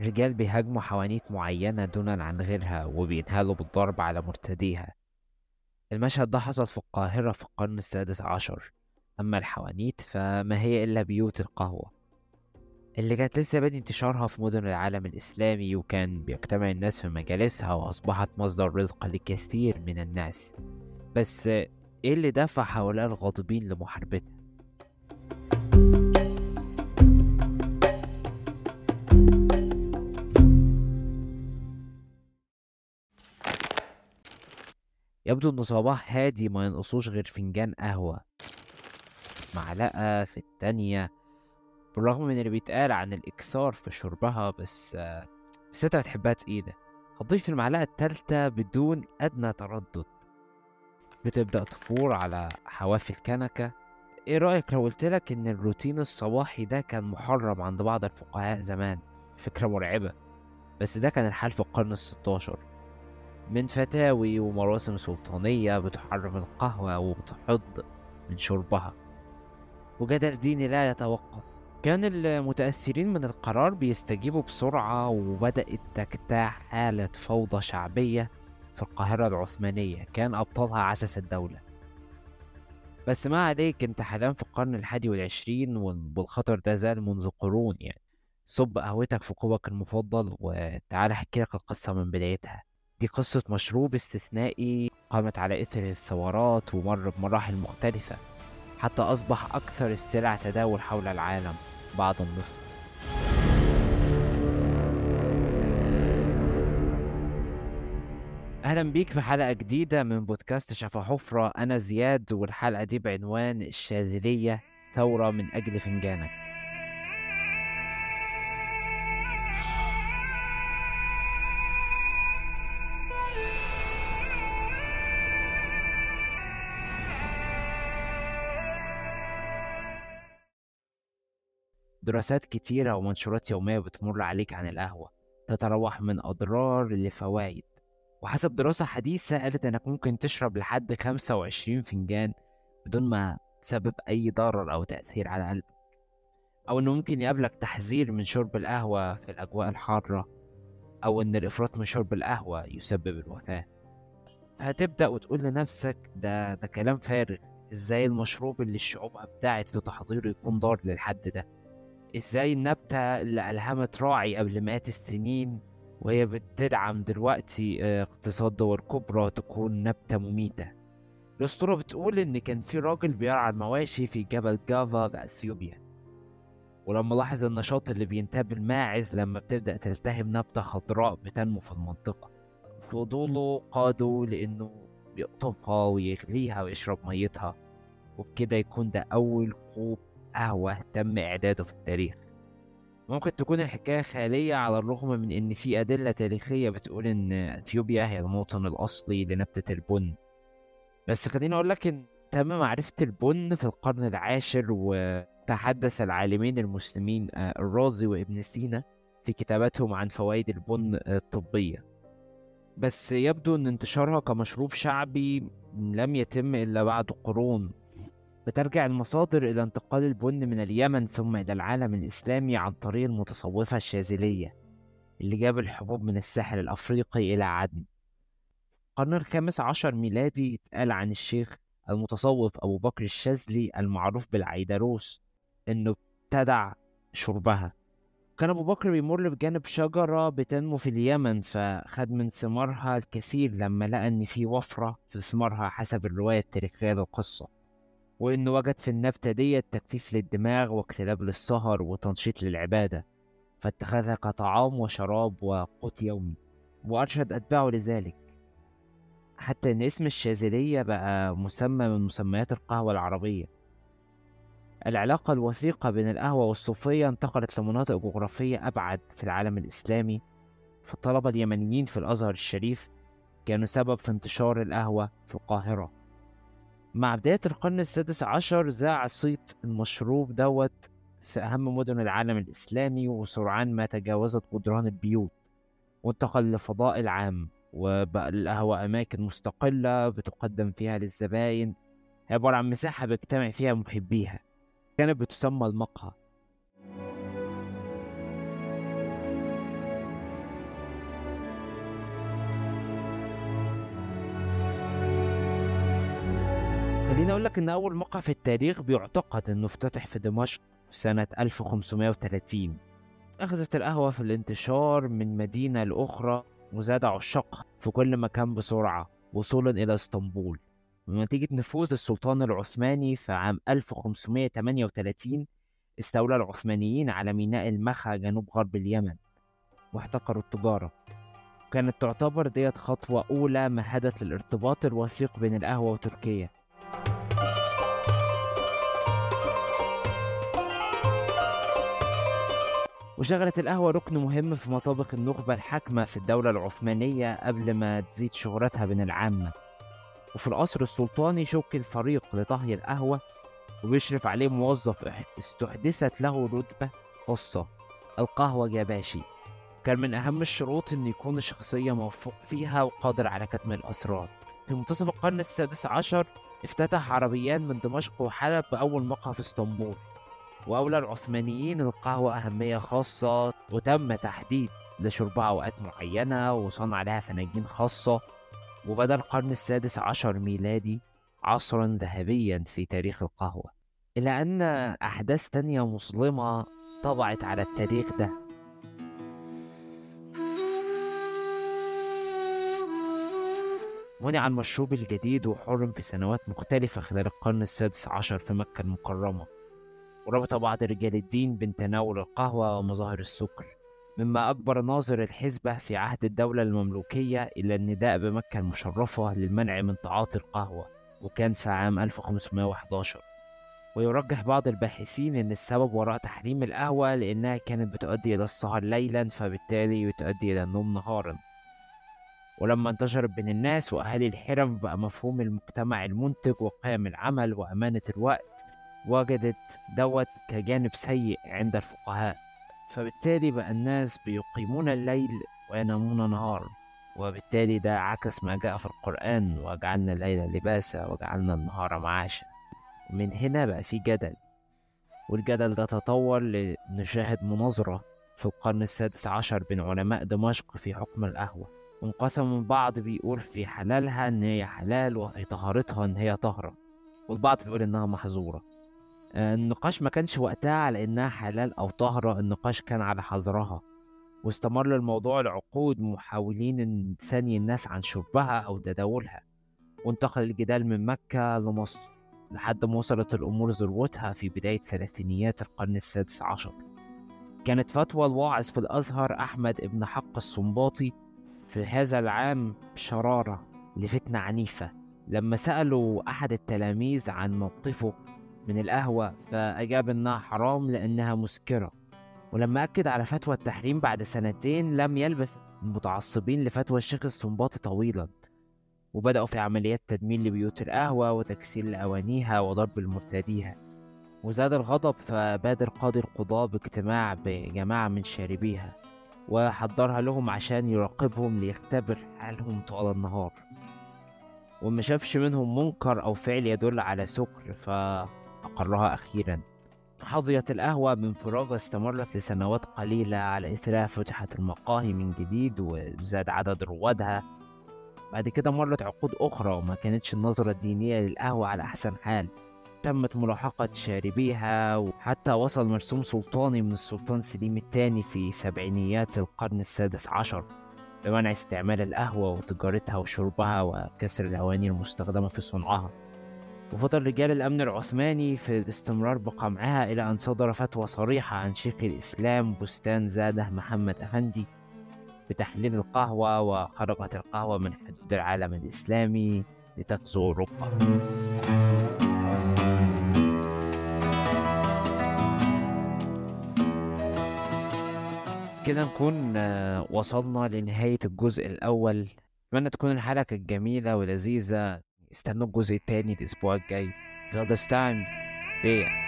رجال بيهاجموا حوانيت معينة دونا عن غيرها وبينهالوا بالضرب على مرتديها. المشهد ده حصل في القاهرة في القرن السادس عشر. أما الحوانيت فما هي إلا بيوت القهوة. اللي كانت لسه بادئ انتشارها في مدن العالم الإسلامي وكان بيجتمع الناس في مجالسها وأصبحت مصدر رزق لكثير من الناس. بس إيه اللي دفع هؤلاء الغاضبين لمحاربتها؟ يبدو إن صباح هادي ما ينقصوش غير فنجان قهوة. معلقة في التانية. بالرغم من اللي بيتقال عن الإكثار في شربها بس بس أنت بتحبها تقيلة. هتضيف المعلقة التالتة بدون أدنى تردد. بتبدأ تفور على حواف الكنكة إيه رأيك لو قلتلك إن الروتين الصباحي ده كان محرم عند بعض الفقهاء زمان؟ فكرة مرعبة. بس ده كان الحال في القرن الستاشر. من فتاوي ومراسم سلطانية بتحرم القهوة وبتحض من شربها. وجدل ديني لا يتوقف. كان المتأثرين من القرار بيستجيبوا بسرعة وبدأت تجتاح حالة فوضى شعبية في القاهرة العثمانية. كان أبطالها عسس الدولة. بس ما عليك انت حاليا في القرن الحادي والعشرين والخطر ده زال منذ قرون يعني. صب قهوتك في كوبك المفضل وتعالى أحكي لك القصة من بدايتها. دي قصة مشروب استثنائي قامت على إثر الثورات ومر بمراحل مختلفة حتى أصبح أكثر السلع تداول حول العالم بعد النفط. أهلا بيك في حلقة جديدة من بودكاست شفا حفرة. أنا زياد والحلقة دي بعنوان الشاذلية ثورة من أجل فنجانك. دراسات كتيرة ومنشورات يومية بتمر عليك عن القهوة تتراوح من أضرار لفوائد. وحسب دراسة حديثة قالت إنك ممكن تشرب لحد خمسة وعشرين فنجان بدون ما تسبب أي ضرر أو تأثير على قلبك. أو إنه ممكن يقابلك تحذير من شرب القهوة في الأجواء الحارة أو إن الإفراط من شرب القهوة يسبب الوفاة. هتبدأ وتقول لنفسك ده ده كلام فارغ. إزاي المشروب اللي الشعوب أبدعت في تحضيره يكون ضار للحد ده؟ إزاي النبتة اللي ألهمت راعي قبل مئات السنين وهي بتدعم دلوقتي اقتصاد دول كبرى تكون نبتة مميتة. الأسطورة بتقول إن كان في راجل بيرعى المواشي في جبل جافا بأثيوبيا ولما لاحظ النشاط اللي بينتاب الماعز لما بتبدأ تلتهم نبتة خضراء بتنمو في المنطقة. فضوله قاده لأنه بيقطفها ويغليها ويشرب ميتها وبكده يكون ده أول كوب قهوة تم إعداده في التاريخ. ممكن تكون الحكاية خيالية على الرغم من إن في أدلة تاريخية بتقول إن أثيوبيا هي الموطن الأصلي لنبتة البن. بس خليني أقول لك إن تم معرفة البن في القرن العاشر وتحدث العالمين المسلمين الرازي وابن سينا في كتاباتهم عن فوائد البن الطبية. بس يبدو أن انتشارها كمشروب شعبي لم يتم إلا بعد قرون. بترجع المصادر إلى انتقال البن من اليمن ثم إلى العالم الإسلامي عن طريق المتصوفة الشاذلية اللي جاب الحبوب من الساحل الأفريقي إلى عدن. القرن الخامس عشر ميلادي اتقال عن الشيخ المتصوف أبو بكر الشاذلي المعروف بالعيدروس إنه ابتدع شربها. كان أبو بكر بيمر بجانب شجرة بتنمو في اليمن فخد من ثمارها الكثير لما لقى إن في وفرة في ثمارها حسب الرواية التاريخية للقصة. وإنه وجد في النبتة دي تكثيف للدماغ واجتلاب للسهر وتنشيط للعبادة فاتخذها كطعام وشراب وقوت يومي وأرشد أتباعه لذلك. حتى إن اسم الشاذلية بقى مسمى من مسميات القهوة العربية. العلاقة الوثيقة بين القهوة والصوفية انتقلت لمناطق جغرافية أبعد في العالم الإسلامي فالطلبة اليمنيين في الأزهر الشريف كانوا سبب في انتشار القهوة في القاهرة. مع بداية القرن السادس عشر ذاع صيت المشروب دوت في أهم مدن العالم الإسلامي وسرعان ما تجاوزت جدران البيوت وانتقل للفضاء العام وبقى القهوة أماكن مستقلة بتقدم فيها للزباين عبارة عن مساحة بيجتمع فيها محبيها كانت بتسمى المقهى. أقول لك إن أول مقهى في التاريخ بيعتقد إنه افتتح في دمشق سنة 1530 أخذت القهوة في الانتشار من مدينة لأخرى وزاد عشاقها في كل مكان بسرعة وصولا إلى إسطنبول. ونتيجة نفوذ السلطان العثماني في عام 1538 استولى العثمانيين على ميناء المخا جنوب غرب اليمن واحتكروا التجارة. كانت تعتبر ديت خطوة أولى مهدت للارتباط الوثيق بين القهوة وتركيا. وشغلت القهوة ركن مهم في مطابق النخبة الحاكمة في الدولة العثمانية قبل ما تزيد شهرتها بين العامة. وفي القصر السلطاني شكل فريق لطهي القهوة وبيشرف عليه موظف استحدثت له رتبة خاصة القهوة جباشي. كان من أهم الشروط إن يكون الشخصية موثوق فيها وقادر على كتم الأسرار. في منتصف القرن السادس عشر افتتح عربيان من دمشق وحلب بأول مقهى في إسطنبول. وأولى العثمانيين القهوة أهمية خاصة وتم تحديد لشربها أوقات معينة وصنع لها فناجين خاصة. وبدأ القرن السادس عشر ميلادي عصرا ذهبيا في تاريخ القهوة. إلى أن أحداث تانية مظلمة طبعت على التاريخ ده. منع المشروب الجديد وحرم في سنوات مختلفة خلال القرن السادس عشر في مكة المكرمة. وربط بعض رجال الدين بين تناول القهوة ومظاهر السكر مما أجبر ناظر الحزبة في عهد الدولة المملوكية إلى النداء بمكة المشرفة للمنع من تعاطي القهوة وكان في عام 1511 ويرجح بعض الباحثين أن السبب وراء تحريم القهوة لأنها كانت بتؤدي إلى السهر ليلا فبالتالي بتؤدي إلى النوم نهارا. ولما انتشرت بين الناس وأهالي الحرم بقى مفهوم المجتمع المنتج وقيم العمل وأمانة الوقت. وجدت دوت كجانب سيء عند الفقهاء. فبالتالي بقى الناس بيقيمون الليل وينامون نهار. وبالتالي ده عكس ما جاء في القرآن وجعلنا الليل لباسا وجعلنا النهار معاشا. ومن هنا بقى في جدل. والجدل ده تطور لنشاهد مناظرة في القرن السادس عشر بين علماء دمشق في حكم القهوة. وانقسم البعض بيقول في حلالها إن هي حلال وفي طهارتها إن هي طهرة والبعض بيقول إنها محظورة. النقاش ما كانش وقتها على إنها حلال أو طهرة النقاش كان على حظرها واستمر الموضوع لعقود محاولين ثاني الناس عن شربها أو تداولها. وانتقل الجدال من مكة لمصر لحد ما وصلت الأمور ذروتها في بداية ثلاثينيات القرن السادس عشر. كانت فتوى الواعظ في الأزهر أحمد ابن حق الصنباطي في هذا العام شرارة لفتنة عنيفة. لما سألوا أحد التلاميذ عن موقفه من القهوة فأجاب إنها حرام لأنها مسكرة. ولما أكد على فتوى التحريم بعد سنتين لم يلبث المتعصبين لفتوى الشيخ السنباطي طويلا. وبدأوا في عمليات تدمير لبيوت القهوة وتكسير لأوانيها وضرب المرتديها. وزاد الغضب فبادر قاضي القضاة باجتماع بجماعة من شاربيها وحضرها لهم عشان يراقبهم ليختبر حالهم طوال النهار. وما شافش منهم منكر أو فعل يدل على سكر فأقرها أخيرا. حظيت القهوة بانفراجة استمرت لسنوات قليلة على إثرها فتحت المقاهي من جديد وزاد عدد روادها. بعد كده مرت عقود أخرى وما كانتش النظرة الدينية للقهوة على أحسن حال. تمت ملاحقة شاربيها وحتى وصل مرسوم سلطاني من السلطان سليم الثاني في سبعينيات القرن السادس عشر بمنع استعمال القهوة وتجارتها وشربها وكسر الأواني المستخدمة في صنعها. وفضل رجال الأمن العثماني في الاستمرار بقمعها إلى أن صدر فتوى صريحة عن شيخ الإسلام بستان زاده محمد أفندي بتحليل القهوة وخرجت القهوة من حدود العالم الإسلامي لتغزو أوروبا كده نكون آه، وصلنا لنهاية الجزء الأول. أتمنى تكون الحلقة كانت Está no Gozei Penny, this poor guy. Till understand, time.